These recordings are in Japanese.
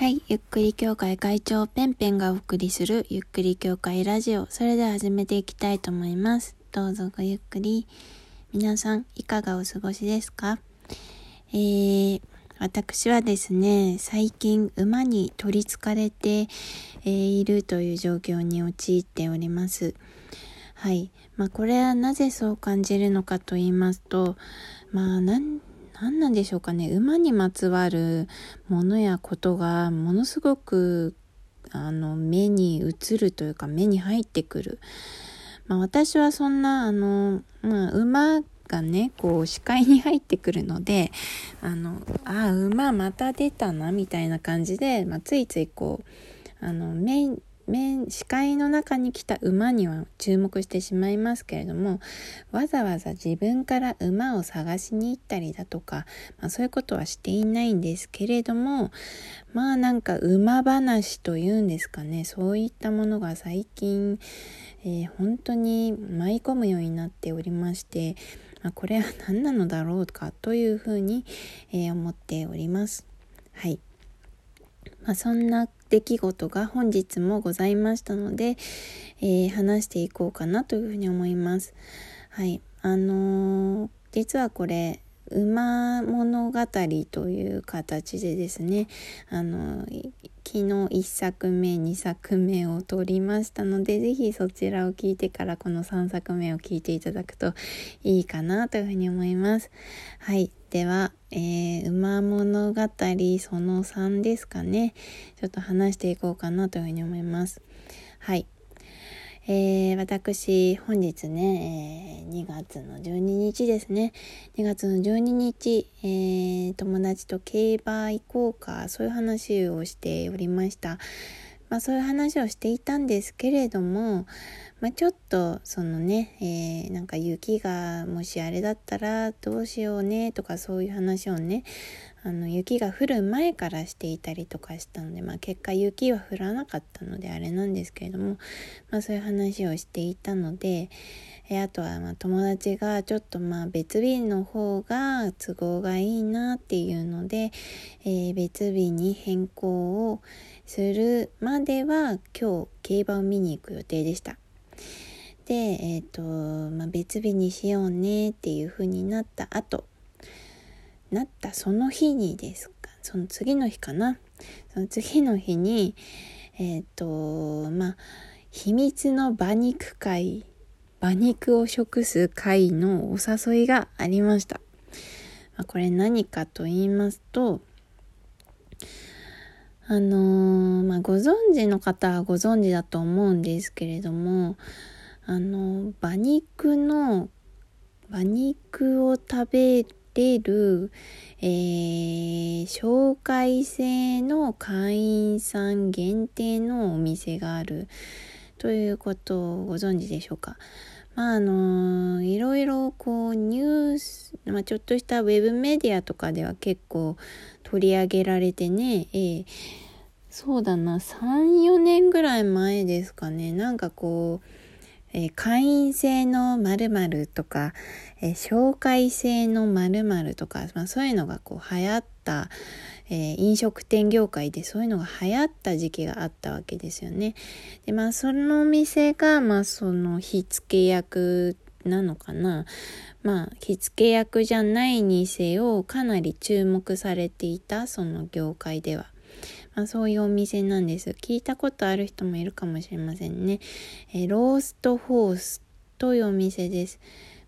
はい、ゆっくり協会会長ペンペンがお送りするゆっくり協会ラジオ。それでは始めていきたいと思います。どうぞごゆっくり。皆さん、いかがお過ごしですか？えー、私はですね、最近馬に取り憑かれて、えいるという状況に陥っております。はい。まあ、これはなぜそう感じるのかと言いますと、まあ、なん、なんなんでしょうかね。馬にまつわるものやことがものすごく、あの、目に映るというか、目に入ってくる。まあ、私はそんな、あの、まあ、馬がね、こう、視界に入ってくるので、あの、あ、馬また出たな、みたいな感じで、まあ、ついついこう、あの、目、目、視界の中に来た馬には注目してしまいますけれども、わざわざ自分から馬を探しに行ったりだとか、まあ、そういうことはしていないんですけれども、まあなんか馬話というんですかね、そういったものが最近、えー本当に舞い込むようになっておりまして、まあ、これは何なのだろうかというふうに、えー思っております。はい。まあ、そんな出来事が本日もございましたので、えー話していこうかなというふうに思います。はい。あのー実はこれ、馬物語という形でですね、あの昨日1作目、2作目を撮りましたので、ぜひそちらを聞いてからこの3作目を聞いていただくといいかなというふうに思います。はい。では、えー馬物語その3ですかね。ちょっと話していこうかなというふうに思います。はい。えー私、本日ね、えー2月の12日ですね。2月の12日、えー友達と競馬行こうか、そういう話をしておりました。まあそういう話をしていたんですけれども、まあちょっとそのね、えーなんか雪がもしあれだったらどうしようねとかそういう話をね、あの雪が降る前からしていたりとかしたので、まあ結果雪は降らなかったのであれなんですけれども、まあそういう話をしていたので、えあとはま友達がちょっとまあ別日の方が都合がいいなっていうので、えー別日に変更をするまでは今日競馬を見に行く予定でした。で、えっ、と、まあ、別日にしようねっていう風になった後、なったその日にですか、その次の日かな？その次の日に、えっ、と、まあ、秘密の馬肉会、馬肉を食す会のお誘いがありました。まあ、これ何かと言いますと、あのーまあ、ご存知の方はご存知だと思うんですけれども、あの、馬肉の、馬肉を食べれる、えー紹介制の会員さん限定のお店がある。ということをご存知でしょうか。まああのいろいろこうニュース、まあ、ちょっとしたウェブメディアとかでは結構取り上げられてね、えーそうだな。3、4年ぐらい前ですかね。なんかこう、えー会員制の〇〇とか、えー紹介制の〇〇とか、まあ、そういうのがこう流行った、えー飲食店業界でそういうのが流行った時期があったわけですよね。でまあそのお店がまあその火付け役なのかなまあ火付け役じゃないにせよかなり注目されていたその業界では。あ、そういうお店なんです。聞いたことある人もいるかもしれませんね。えーローストホースというお店です。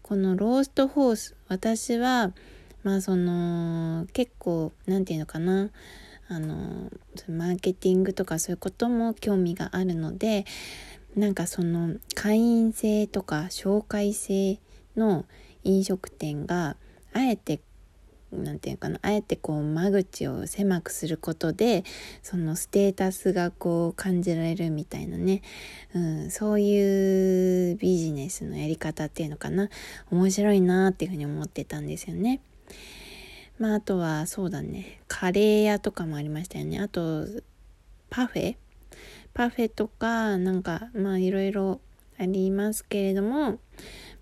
このローストホース、私は、まあその、結構、なんていうのかな、あの、マーケティングとかそういうことも興味があるので、なんかその、会員制とか紹介制の飲食店が、あえてなんていうかなあえてこう間口を狭くすることでそのステータスがこう感じられるみたいなね、うん、そういうビジネスのやり方っていうのかな。面白いなっていうふうに思ってたんですよね。まああとはそうだね。カレー屋とかもありましたよね。あとパフェ？パフェとかなんかまあいろいろありますけれども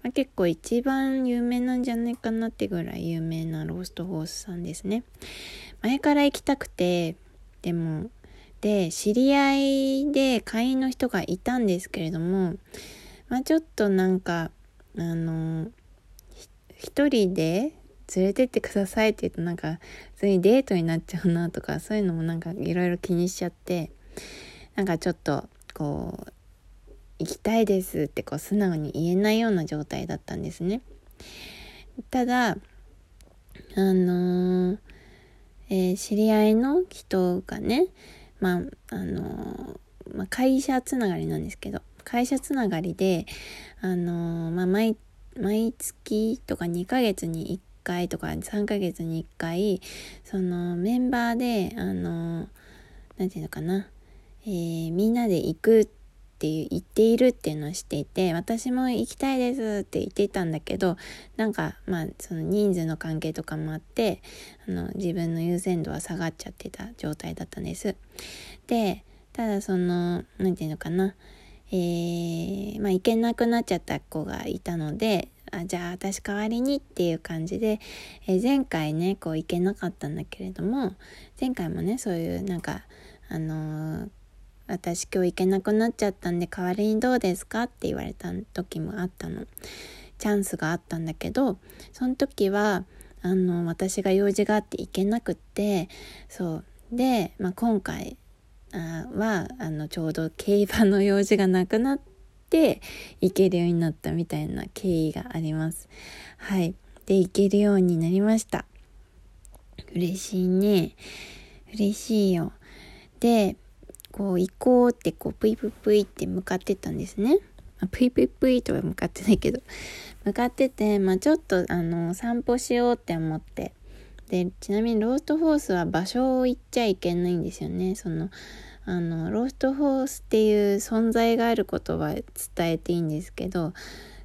まあ、結構一番有名なんじゃないかなってぐらい有名なローストホースさんですね。前から行きたくて、でも、で、知り合いで会員の人がいたんですけれども、まあちょっとなんか、あの、一人で連れてってくださいって言うとなんか普通にデートになっちゃうなとかそういうのもなんかいろいろ気にしちゃってなんかちょっとこう行きたいですってこう素直に言えないような状態だったんですね。ただあのー、えー、知り合いの人がねまああのー、まあ、会社つながりなんですけど会社つながりであのまあ毎毎月とか2ヶ月に1回とか3ヶ月に1回そのメンバーであの何て言うのかな、えー、みんなで行くっていう言っているっていうのを知っていて私も行きたいですって言っていたんだけどなんかまあその人数の関係とかもあってあの自分の優先度は下がっちゃってた状態だったんです。でただその何て言うのかなえー、まあ行けなくなっちゃった子がいたのであじゃあ私代わりにっていう感じで、えー、前回ねこう行けなかったんだけれども前回もねそういうなんかあのー、私今日行けなくなっちゃったんで代わりにどうですか？って言われた時もあったのチャンスがあったんだけどその時はあの私が用事があって行けなくってそうで、まあ、今回はあのちょうど競馬の用事がなくなって行けるようになったみたいな経緯があります。はい。で、行けるようになりました。嬉しいね。嬉しいよ。で、こう行こうってこうプイプイプイって向かってったんですね。まあ、プイプイプイとは向かってないけど、向かってて、まあちょっとあの散歩しようって思って、で、ちなみにローストホースは場所を言っちゃいけないんですよね。その、あのローストホースっていう存在があることは伝えていいんですけど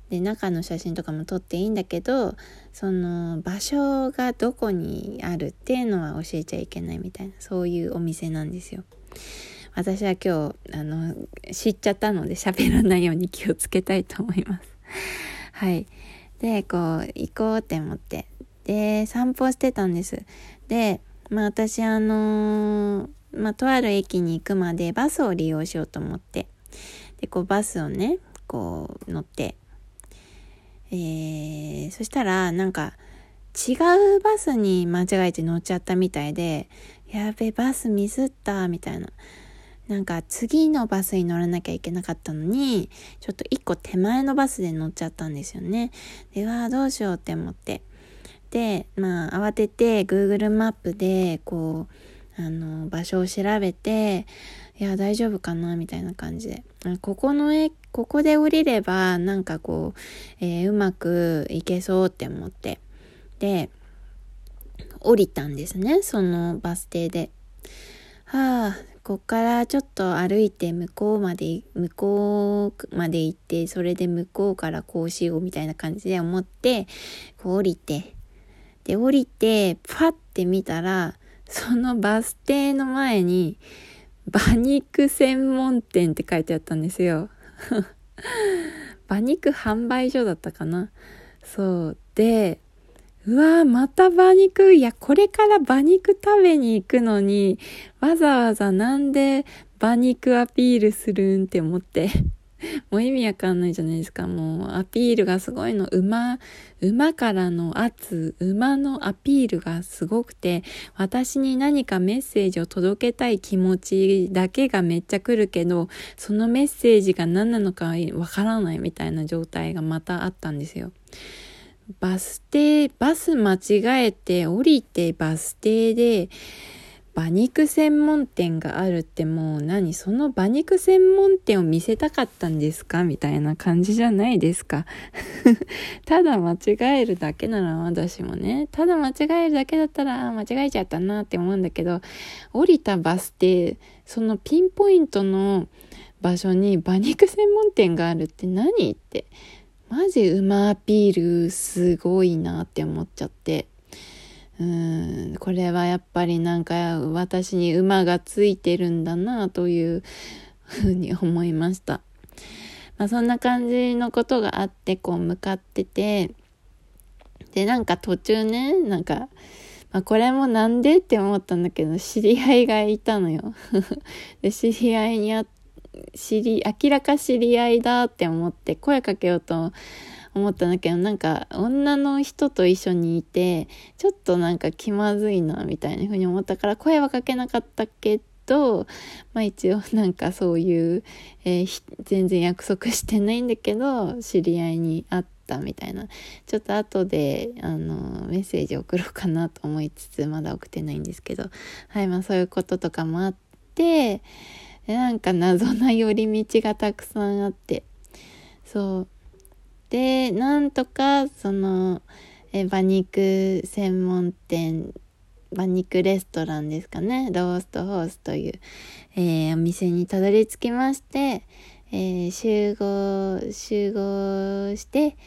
で中の写真とかも撮っていいんだけどその場所がどこにあるっていうのは教えちゃいけないみたいなそういうお店なんですよ。私は今日あの知っちゃったので喋らないように気をつけたいと思います。はい。で、こう行こうって思って。で、散歩してたんです。で、まあ私あのーまあ、とある駅に行くまでバスを利用しようと思って、で、こうバスをね、こう乗って、えー、そしたらなんか違うバスに間違えて乗っちゃったみたいで、やべ、バスミスった、みたいな。なんか次のバスに乗らなきゃいけなかったのに、ちょっと一個手前のバスで乗っちゃったんですよね。で、わあ、どうしようって思って。で、まあ、慌てて Google マップで、こう、あの、場所を調べて、いや、大丈夫かな？みたいな感じで。ここのえ、ここで降りれば、なんかこう、えー、うまくいけそうって思って。で、降りたんですね、そのバス停で。こっからちょっと歩いて向こうまで、向こうまで行って、それで向こうからこうしようみたいな感じで思って、こう降りて、で、降りて、パッて見たら、そのバス停の前に、馬肉専門店って書いてあったんですよ。馬肉販売所だったかな。そう。で、うわーまた馬肉いや、これから馬肉食べに行くのに、わざわざなんで馬肉アピールするんって思って。もう意味わかんないじゃないですか。もうアピールがすごいの。馬、馬からの圧、馬のアピールがすごくて、私に何かメッセージを届けたい気持ちだけがめっちゃ来るけど、そのメッセージが何なのかわからないみたいな状態がまたあったんですよ。バス停、バス間違えて降りてバス停で、馬肉専門店があるってもう何？その馬肉専門店を見せたかったんですか？みたいな感じじゃないですか？ただ間違えるだけなら私もね、ただ間違えるだけだったら間違えちゃったなって思うんだけど、降りたバス停、そのピンポイントの場所に馬肉専門店があるって何？って、マジ馬アピールすごいなって思っちゃって。うんこれはやっぱりなんか私に馬がついてるんだなというふうに思いました。まあ、そんな感じのことがあってこう向かっててでなんか途中ねなんかまあ、これもなんでって思ったんだけど、知り合いがいたのよ。で、知り合いにあ、知り、明らか知り合いだって思って声かけようと思ったんだけど、なんか女の人と一緒にいて、ちょっとなんか気まずいな、みたいな風に思ったから声はかけなかったけど、まあ一応なんかそういう、えー、全然約束してないんだけど、知り合いに会ったみたいな。ちょっと後で、あの、メッセージ送ろうかなと思いつつ、まだ送ってないんですけど、はい、まあそういうこととかもあって、なんか謎な寄り道がたくさんあって、そう。で、なんとか、その、え馬肉専門店、馬肉レストランですかね、ローストホースという、えー、お店にたどり着きまして、えー、集合、集合して、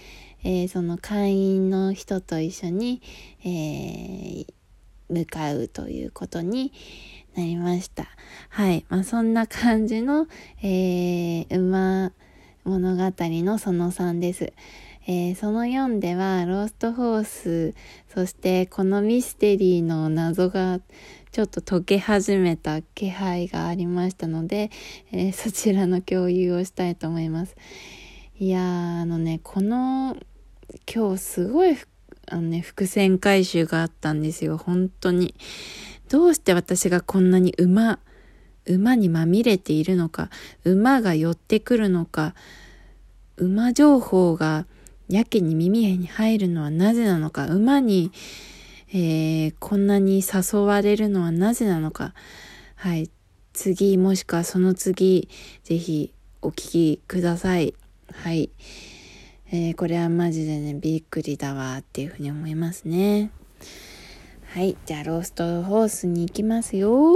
えー、その会員の人と一緒に、え向かうということになりました。はい。まあ、そんな感じの、え馬、物語のその3です。えー、その4ではローストホースそしてこのミステリーの謎がちょっと解け始めた気配がありましたので、えー、そちらの共有をしたいと思いますいやあのねこの今日すごいあのね伏線回収があったんですよ本当にどうして私がこんなに馬馬にまみれているのか、馬が寄ってくるのか、馬情報がやけに耳に入るのはなぜなのか、馬に、えー、こんなに誘われるのはなぜなのか、はい、次もしくはその次、ぜひお聞きください。はい。えー、これはマジでね、びっくりだわっていうふうに思いますね。はい。じゃあ、ローストホースに行きますよ。